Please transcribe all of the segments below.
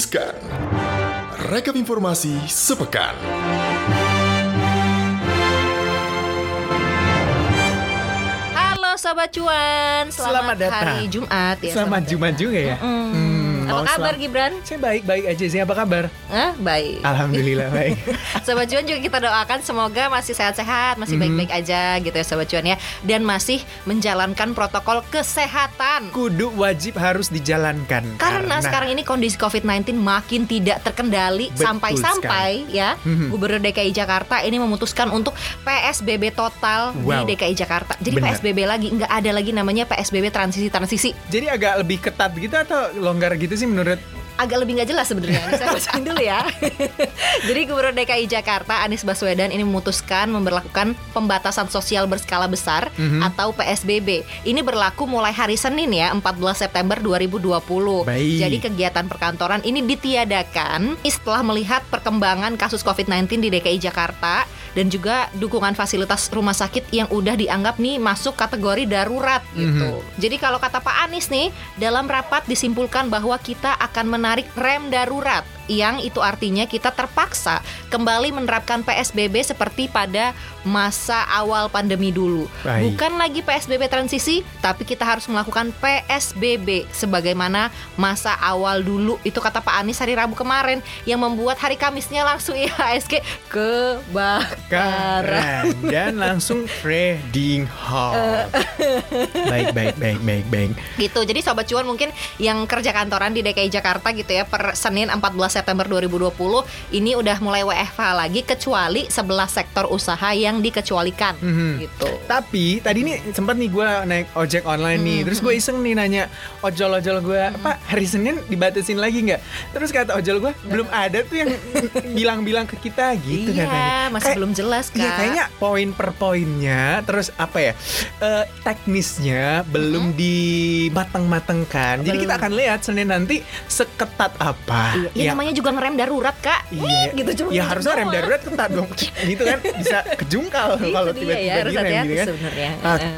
Riskan. Rekap informasi sepekan. Halo Sobat Cuan, selamat, Selamat datang. hari Jumat ya. Selamat Jumat datang. juga ya. Mm. Hmm, Apa kabar selam- Gibran? Saya baik-baik aja sih. Apa kabar? Hah, baik. Alhamdulillah baik. Sobat Cuan juga kita doakan semoga masih sehat-sehat, masih Mhm. baik-baik aja gitu ya Sobat Cuan ya. Dan masih menjalankan protokol kesehatan. Kudu wajib harus dijalankan. Karena sekarang ini kondisi COVID-19 makin tidak terkendali Betul sampai-sampai ya Mhm. Gubernur DKI Jakarta ini memutuskan untuk PSBB total Wow. di DKI Jakarta. Jadi Benar. PSBB lagi nggak ada lagi namanya PSBB transisi-transisi. Jadi agak lebih ketat gitu atau longgar gitu sih menurut agak lebih nggak jelas sebenarnya. Ini Saya bacain dulu ya. Jadi Gubernur DKI Jakarta Anies Baswedan ini memutuskan memberlakukan pembatasan sosial berskala besar Mhm. atau PSBB. Ini berlaku mulai hari Senin ya, 14 September 2020. Baik. Jadi kegiatan perkantoran ini ditiadakan setelah melihat perkembangan kasus COVID-19 di DKI Jakarta dan juga dukungan fasilitas rumah sakit yang udah dianggap nih masuk kategori darurat gitu. Jadi kalau kata Pak Anies nih, dalam rapat disimpulkan bahwa kita akan menarik rem darurat yang itu artinya kita terpaksa kembali menerapkan PSBB seperti pada masa awal pandemi dulu. Baik. Bukan lagi PSBB transisi, tapi kita harus melakukan PSBB sebagaimana masa awal dulu. Itu kata Pak Anies hari Rabu kemarin yang membuat hari Kamisnya langsung IHSG kebakaran. Dan langsung trading halt. baik baik baik baik baik. gitu jadi sobat cuan mungkin yang kerja kantoran di DKI Jakarta gitu ya per Senin 14 September 2020 ini udah mulai WFH lagi kecuali 11 sektor usaha yang dikecualikan Mhm. gitu Tapi tadi nih sempat nih gue naik ojek online nih, Hmm, terus gue iseng nih nanya ojol-ojol gue, Pak hari Senin dibatasin lagi nggak? Terus kata ojol gue belum ada tuh yang bilang-bilang ke kita gitu iya katanya. masih Kayak- belum jelas kak Iya kayaknya poin per poinnya terus apa ya eh, teknisnya belum dimatang-matengkan. Jadi kita akan lihat Senin nanti seketat apa. Iya, ya, namanya juga ngerem darurat kak Iya, gitu cuma ya harusnya rem darurat ketat dong, gitu kan bisa kejungkal kalau tiba-tiba ya, direm gitu kan.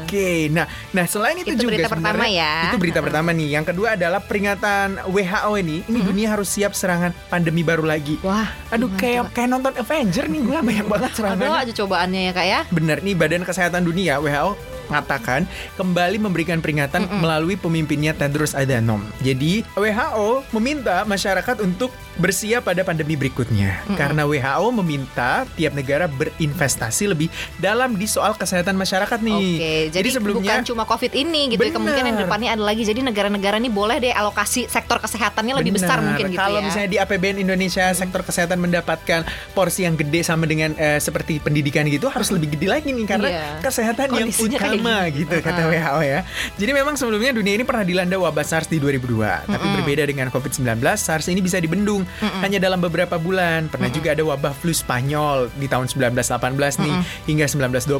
Oke, nah, nah selain itu, Itu juga berita pertama ya. Itu berita pertama nih. Yang kedua adalah peringatan WHO ini. Ini dunia harus siap serangan pandemi baru lagi. wah Aduh, kayak kayak nonton Avenger nih gue banyak banget Aduh serangannya. aja cobaannya ya kak ya Benar nih Badan Kesehatan Dunia WHO mengatakan kembali memberikan peringatan melalui pemimpinnya Tedros Adhanom. Jadi WHO meminta masyarakat untuk bersiap pada pandemi berikutnya karena WHO meminta tiap negara berinvestasi lebih dalam di soal kesehatan masyarakat nih. Oke, jadi, sebelumnya bukan cuma COVID ini gitu ya, kemungkinan Benar. depannya ada lagi. Jadi negara-negara ini boleh deh alokasi sektor kesehatannya lebih besar Benar. mungkin gitu Kalau ya. misalnya di APBN Indonesia sektor kesehatan mendapatkan porsi yang gede sama dengan eh, seperti pendidikan gitu harus lebih gede lagi nih karena Iya. kesehatan yang Kondisinya kayak utama gitu kata Uh-uh. WHO ya. Jadi memang sebelumnya dunia ini pernah dilanda wabah SARS di 2002, tapi berbeda dengan COVID-19, SARS ini bisa dibendung hanya dalam beberapa bulan. Pernah juga ada wabah flu Spanyol di tahun 1918 nih hingga 1920.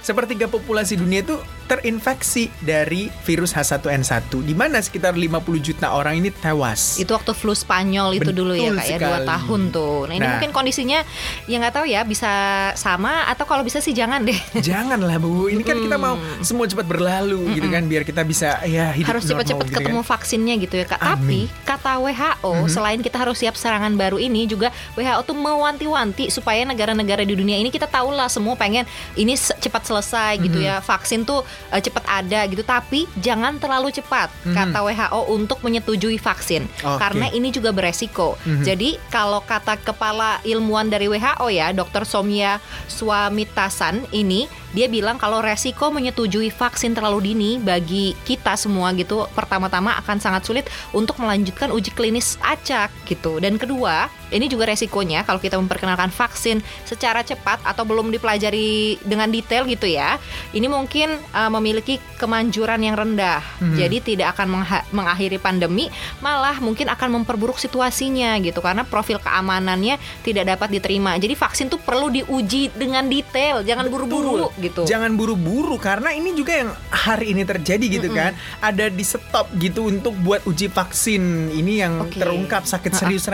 Sepertiga populasi dunia itu terinfeksi dari virus H1N1 di mana sekitar 50 juta orang ini tewas. Itu waktu flu Spanyol itu dulu ya Betul kak ya dua tahun tuh. Nah ini Nah. mungkin kondisinya ya nggak tahu ya bisa sama atau kalau bisa sih jangan deh. Janganlah Bu, ini kan kita mau semua cepat berlalu gitu kan biar kita bisa ya hidup harus cepat-cepat gitu ketemu kan. vaksinnya gitu ya kak. Amin. Tapi kata WHO selain kita harus siap serangan baru ini juga WHO tuh mewanti-wanti supaya negara-negara di dunia ini kita tahu lah semua pengen ini cepat selesai gitu ya vaksin tuh eh, cepat ada gitu. Tapi jangan terlalu cepat kata WHO untuk menyetujui vaksin Oke. karena ini juga beresiko. Jadi kalau kata kepala ilmuwan dari WHO ya Dr. Somya Swamitasan ini dia bilang kalau resiko menyetujui vaksin terlalu dini bagi kita semua gitu pertama-tama akan sangat sulit untuk melanjutkan uji klinis acak gitu. Dan kedua ini juga resikonya kalau kita memperkenalkan vaksin secara cepat atau belum dipelajari dengan detail gitu ya ini mungkin uh, memiliki kemanjuran yang rendah jadi tidak akan mengakhiri pandemi malah mungkin akan memperburuk situasinya gitu karena profil keamanannya tidak dapat diterima jadi vaksin tuh perlu diuji dengan detail jangan buru-buru gitu. Jangan buru-buru karena ini juga yang hari ini terjadi gitu kan. Ada di stop gitu untuk buat uji vaksin. Ini yang Oke. terungkap sakit serius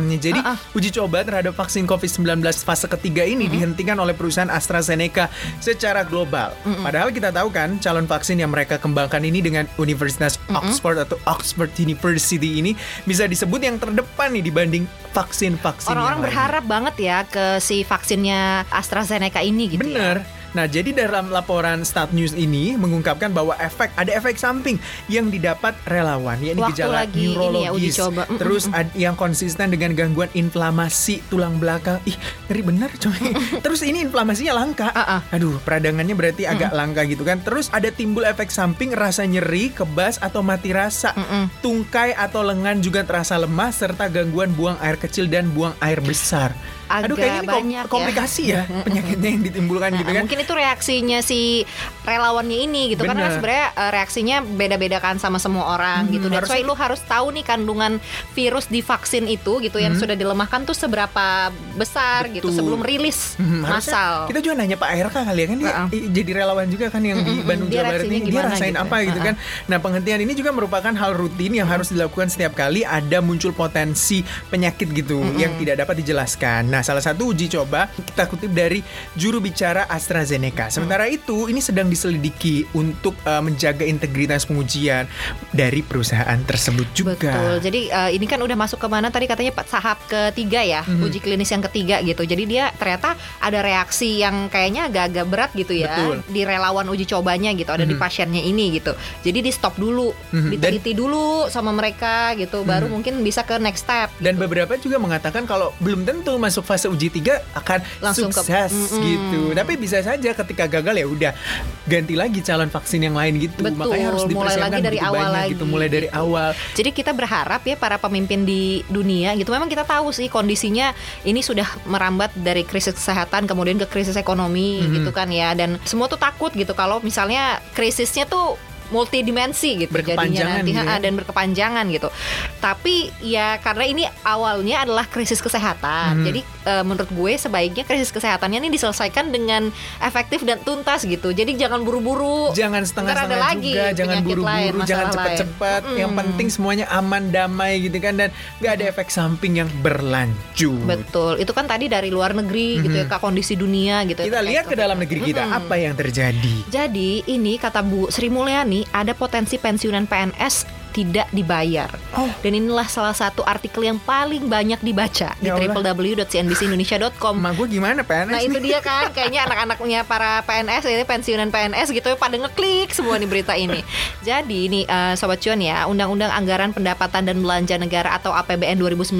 relawan-relawannya. Jadi Ha-ha. uji coba terhadap vaksin COVID-19 fase ketiga ini dihentikan oleh perusahaan AstraZeneca secara global. Padahal kita tahu kan calon vaksin yang mereka kembangkan ini dengan Universitas Oxford atau Oxford University ini bisa disebut yang terdepan nih dibanding vaksin-vaksin Orang-orang berharap banget ya ke si vaksinnya AstraZeneca ini gitu ya. Nah, jadi dalam laporan Stat News ini mengungkapkan bahwa efek ada efek samping yang didapat relawan, yakni Waktu gejala lagi ini ya, neurologis. uji coba. Terus mm, ad- yang konsisten dengan gangguan inflamasi tulang belakang. Ih, ngeri bener coy. Terus ini inflamasinya langka. Ah. Aduh, peradangannya berarti agak langka gitu kan. Terus ada timbul efek samping rasa nyeri, kebas atau mati rasa. Tungkai atau lengan juga terasa lemah serta gangguan buang air kecil dan buang air besar. Aduh, Agak kayaknya ini kom- banyak ya. komplikasi ya penyakitnya yang ditimbulkan gitu Nah, kan. Mungkin itu reaksinya si relawannya ini gitu karena Bener. sebenarnya eh, reaksinya beda-beda kan sama semua orang Hmm, gitu. Dan harusnya- lu harus tahu nih kandungan virus di vaksin itu gitu yang sudah dilemahkan tuh seberapa besar gitu Hmm. Betul. sebelum rilis Hmm, massal. Kita juga nanya Pak RK kali ya kan dia Heeh. i- jadi relawan juga kan yang di Bandung Jawa Barat ini dia rasain gitu apa ya. gitu kan. Nah, penghentian ini juga merupakan hal rutin yang harus dilakukan setiap kali ada muncul potensi penyakit gitu yang tidak dapat dijelaskan. Nah, salah satu uji coba kita kutip dari juru bicara AstraZeneca. Sementara itu, ini sedang diselidiki untuk eh, menjaga integritas pengujian dari perusahaan tersebut juga. Betul. Jadi eh, ini kan udah masuk ke mana tadi katanya Pak, tahap ketiga ya, Mhm. uji klinis yang ketiga gitu. Jadi dia ternyata ada reaksi yang kayaknya agak-agak berat gitu ya Betul. di relawan uji cobanya gitu, ada di Mhm. pasiennya ini gitu. Jadi di stop dulu. Dan- diteliti dulu sama mereka gitu, baru Mhm. mungkin bisa ke next step. Dan beberapa juga mengatakan kalau belum tentu masuk fase uji tiga akan Langsung ke- sukses Mm-mm. gitu. Tapi bisa saja ketika gagal ya udah ganti lagi calon vaksin yang lain gitu. Betul, Makanya harus mulai lagi dari awal banyak lagi. gitu, mulai dari awal. Jadi kita berharap ya para pemimpin di dunia gitu memang kita tahu sih kondisinya ini sudah merambat dari krisis kesehatan kemudian ke krisis ekonomi Mhm. gitu kan ya dan semua tuh takut gitu kalau misalnya krisisnya tuh multidimensi gitu jadinya Berkepanjangan nanti gitu ya. dan berkepanjangan gitu. Tapi ya karena ini awalnya adalah krisis kesehatan. Mhm. Jadi eh, menurut gue sebaiknya krisis kesehatannya ini diselesaikan dengan efektif dan tuntas gitu. Jadi jangan buru-buru. Jangan setengah-setengah lagi juga, jangan penyakit lain, buru-buru, jangan cepat-cepat. lain. Yang penting semuanya aman, damai gitu kan dan nggak ada efek samping yang berlanjut. Betul, itu kan tadi dari luar negeri gitu ya, ke kondisi dunia gitu. ya, Kita lihat ke dalam negeri kita Mm-mm. apa yang terjadi. Jadi ini kata Bu Sri Mulyani ada potensi pensiunan PNS tidak dibayar. Oh. Dan inilah salah satu artikel yang paling banyak dibaca di Ya Allah. www.cnbcindonesia.com. Emak gue gimana PNS Nah itu nih? dia kan kayaknya anak-anaknya para PNS ini pensiunan PNS gitu pada ngeklik semua nih berita ini. Jadi ini eh, sobat cuan ya, Undang-Undang Anggaran Pendapatan dan Belanja Negara atau APBN 2019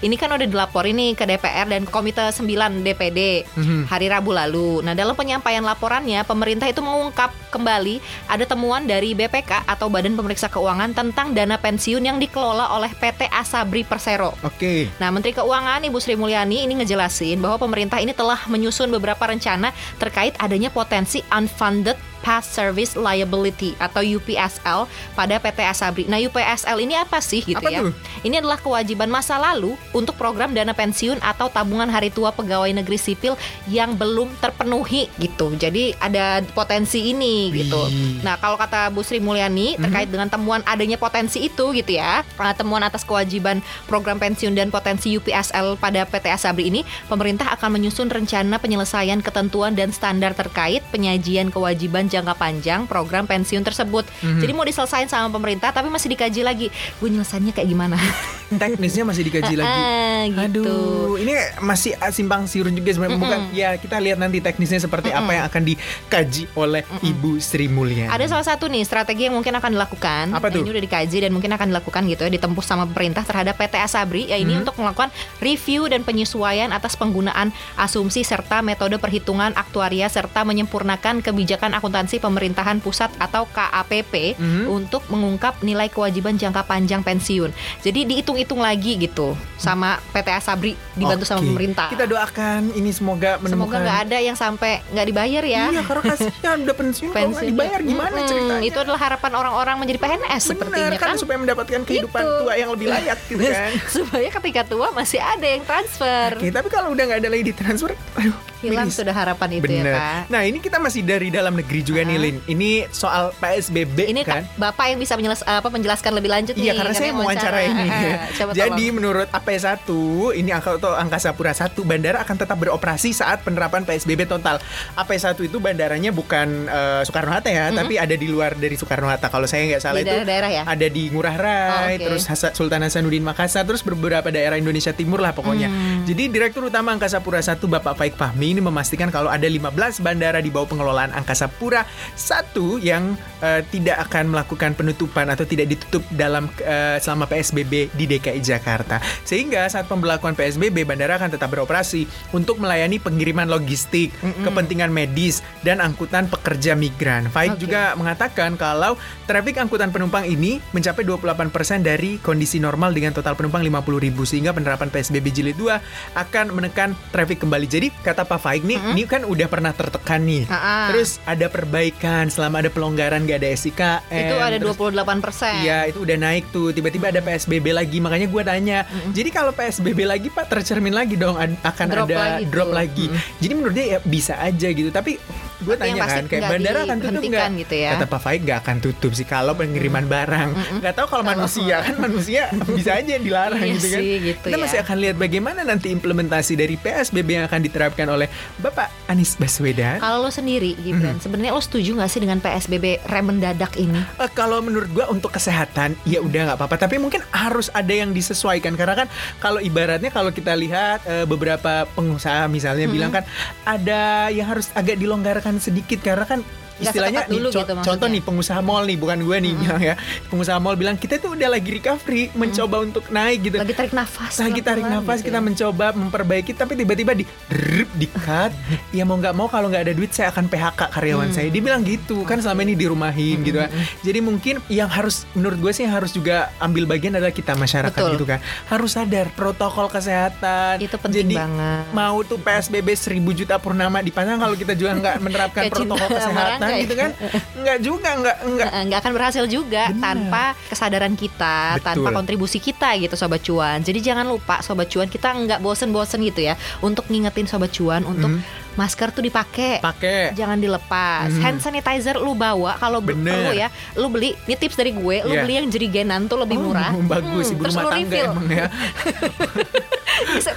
ini kan udah dilaporin nih ke DPR dan Komite 9 DPD Mhm. hari Rabu lalu. Nah, dalam penyampaian laporannya pemerintah itu mengungkap kembali ada temuan dari BPK atau Badan Pemeriksa Keuangan tentang dana pensiun yang dikelola oleh PT Asabri Persero. Oke. Nah, Menteri Keuangan Ibu Sri Mulyani ini ngejelasin bahwa pemerintah ini telah menyusun beberapa rencana terkait adanya potensi unfunded past service liability atau UPSL pada PT Asabri. Nah, UPSL ini apa sih gitu Apa ya? tuh? Ini adalah kewajiban masa lalu untuk program dana pensiun atau tabungan hari tua pegawai negeri sipil yang belum terpenuhi gitu. Jadi ada potensi ini gitu. Wih. Nah, kalau kata Bu Sri Mulyani terkait dengan temuan adanya potensi itu gitu ya, uh, temuan atas kewajiban program pensiun dan potensi UPSL pada PT Asabri ini, pemerintah akan menyusun rencana penyelesaian ketentuan dan standar terkait penyajian kewajiban jangka panjang program pensiun tersebut. Mhm. Jadi mau diselesain sama pemerintah tapi masih dikaji lagi. Gue nyelesainnya kayak gimana? Teknisnya masih dikaji lagi. Ah, gitu. Aduh, ini masih simpang siur juga sebenarnya. Bukan Mm-mm. ya kita lihat nanti teknisnya seperti apa yang akan dikaji oleh Ibu Sri Mulyani. Ada salah satu nih strategi yang mungkin akan dilakukan. Apa tuh? Ini udah dikaji dan mungkin akan dilakukan gitu ya, ditempuh sama pemerintah terhadap PT Asabri. Ya ini Hmm. untuk melakukan review dan penyesuaian atas penggunaan asumsi serta metode perhitungan aktuaria serta menyempurnakan kebijakan akuntansi pemerintahan pusat atau KAPP Mhm. untuk mengungkap nilai kewajiban jangka panjang pensiun. Jadi dihitung-hitung lagi gitu sama PT Asabri dibantu sama Oke. pemerintah. Kita doakan ini semoga menemukan Semoga nggak ada yang sampai nggak dibayar ya. Iya, karena kasihan udah pensiun kalau nggak Pensiunnya. dibayar gimana Mm-mm, ceritanya? Itu adalah harapan orang-orang menjadi PNS sepertinya Bener, kan, kan. supaya mendapatkan kehidupan Itu. tua yang lebih layak gitu kan. Supaya ketika tua masih ada yang transfer. Oke, tapi kalau udah nggak ada lagi di transfer, aduh Hilang miris. sudah harapan itu Bener. ya kak. Nah ini kita masih dari dalam negeri juga nih Ah. Lin. Ini soal PSBB Ini kan. Bapak yang bisa menjelas, apa, menjelaskan lebih lanjut nih. Iya karena saya mau wawancara ini. Coba Jadi tolong. menurut AP1 ini angka atau Angkasa Pura 1 bandara akan tetap beroperasi saat penerapan PSBB total. AP1 itu bandaranya bukan eh, Soekarno Hatta ya, tapi ada di luar dari Soekarno Hatta. Kalau saya nggak salah Di itu daerah-daerah ya? ada di Ngurah Rai, Oh, oke. terus Sultan Hasanuddin Makassar, terus beberapa daerah Indonesia Timur lah pokoknya. Hmm. Jadi Direktur Utama Angkasa Pura 1 Bapak Faik Fahmi ini memastikan kalau ada 15 bandara di bawah pengelolaan Angkasa Pura 1 yang eh, tidak akan melakukan penutupan atau tidak ditutup dalam eh, selama PSBB di DKI Jakarta. Sehingga saat pemberlakuan PSBB bandara akan tetap beroperasi untuk melayani pengiriman logistik, kepentingan medis dan angkutan pekerja migran. Faik Oke. juga mengatakan kalau trafik angkutan penumpang ini mencapai 28% dari kondisi normal dengan total penumpang 50 ribu sehingga penerapan PSBB jilid 2 akan menekan trafik kembali. Jadi kata Pak Faik nih, ini kan udah pernah tertekan nih. Ah-ah. Terus ada perbaikan selama ada pelonggaran gak ada SIKM. itu ada terus 28 persen. Iya itu udah naik tuh tiba-tiba ada PSBB lagi makanya gue tanya jadi kalau PSBB lagi pak tercermin lagi dong akan Drop ada lagi drop tuh. lagi jadi menurut dia ya bisa aja gitu tapi gue tanya kan kayak bandara akan tutup nggak? gitu ya. kata Pak Faik nggak akan tutup sih kalau pengiriman barang. Nggak tahu kalau manusia kan manusia bisa aja yang dilarang Iya gitu kan. sih, gitu kita ya. masih akan lihat bagaimana nanti implementasi dari PSBB yang akan diterapkan oleh Bapak Anies Baswedan. Kalau lo sendiri, Gibran, sebenarnya lo setuju nggak sih dengan PSBB rem mendadak ini? Eh, kalau menurut gua untuk kesehatan ya udah nggak apa-apa. Tapi mungkin harus ada yang disesuaikan. Karena kan kalau ibaratnya kalau kita lihat eh, beberapa pengusaha misalnya bilang kan ada yang harus agak dilonggarkan sedikit karena kan istilahnya seketat dulu nih, co- gitu maksudnya. contoh nih pengusaha mall nih bukan gue nih bilang ya. Pengusaha mall bilang kita tuh udah lagi recovery mencoba untuk naik gitu. Lagi tarik nafas. lagi tarik nafas gitu kita ya. mencoba memperbaiki tapi tiba-tiba di drip di cut. Ya mau nggak mau kalau nggak ada duit saya akan PHK karyawan saya. Dia bilang gitu kan selama ini dirumahin gitu kan jadi mungkin yang harus menurut gue sih yang harus juga ambil bagian adalah kita masyarakat Betul. gitu kan. Harus sadar protokol kesehatan. Itu penting jadi banget. mau tuh PSBB 1000 juta purnama dipasang kalau kita juga nggak menerapkan protokol kesehatan Ya. gitu kan nggak juga nggak nggak Nggak, akan berhasil juga Benar. tanpa kesadaran kita, Betul. tanpa kontribusi kita gitu Sobat Cuan. Jadi jangan lupa Sobat Cuan kita nggak bosen-bosen gitu ya untuk ngingetin Sobat Cuan untuk Mhm. masker tuh dipakai. pakai Jangan dilepas. Mhm. Hand sanitizer lu bawa kalau Bener. perlu ya. Lu beli, ini tips dari gue, lu Iya. beli yang jerigenan tuh lebih Oh, murah. bagus Hmm, ibu terus rumah lu tangga refill. emang ya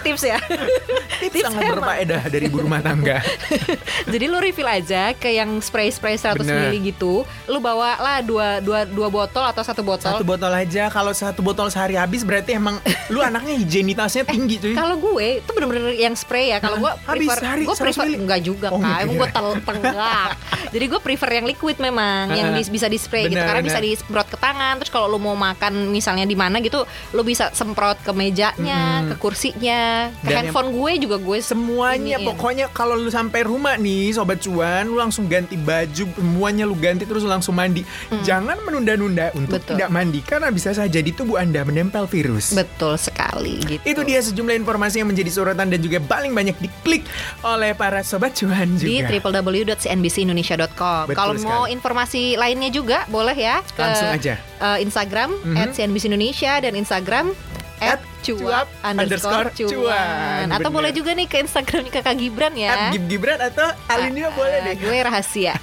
tips ya. tips Tips sangat berfaedah dari ibu rumah tangga Jadi lu refill aja ke yang spray-spray 100 Bener. ml gitu. Lu bawa lah dua, dua, dua botol atau satu botol. Satu botol aja. Kalau satu botol sehari habis berarti emang lu anaknya higienitasnya tinggi cuy. Kalau gue itu bener-bener yang spray ya. Kalau gue prefer, gue 100 prefer mili. enggak juga Oh, kak. enggak Emang gue tenggak. Jadi gue prefer yang liquid memang, yang bisa di spray gitu. Karena bisa disemprot ke tangan. Terus kalau lu mau makan misalnya di mana gitu, lu bisa semprot ke mejanya, ke kursinya, ke Dan handphone gue juga gue Semuanya iniin. pokoknya kalau lu sampai rumah nih sobat cuan lu langsung ganti baju semuanya lu ganti terus lu langsung mandi. Jangan menunda-nunda untuk Hmm. Betul. tidak mandi karena bisa saja di tubuh Anda menempel virus. betul sekali gitu. Itu dia sejumlah informasi yang menjadi sorotan dan juga paling banyak diklik oleh para sobat cuan juga. di www.cnbcindonesia.com. Kalau mau informasi lainnya juga boleh ya ke Langsung aja. eh, Instagram Mhm. @cnbcindonesia dan Instagram At cuap underscore cuan. Atau Bener. boleh juga nih ke Instagramnya kakak Gibran At ya. Gib Gibran atau Alinia boleh deh. Eh, gue rahasia.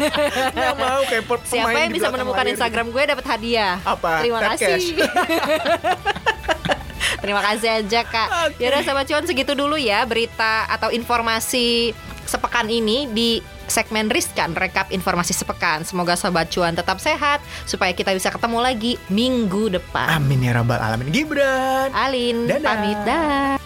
Nggak mau kayak Siapa yang bisa menemukan Instagram gue dapat hadiah. Apa? Terima kasih. cash. Terima kasih aja kak. Oke. Yaudah sahabat cuan segitu dulu ya berita atau informasi sepekan ini di segmen Riskan rekap informasi sepekan. Semoga sobat cuan tetap sehat supaya kita bisa ketemu lagi minggu depan. Amin ya rabbal alamin. Gibran. Alin Dadah. pamit dah.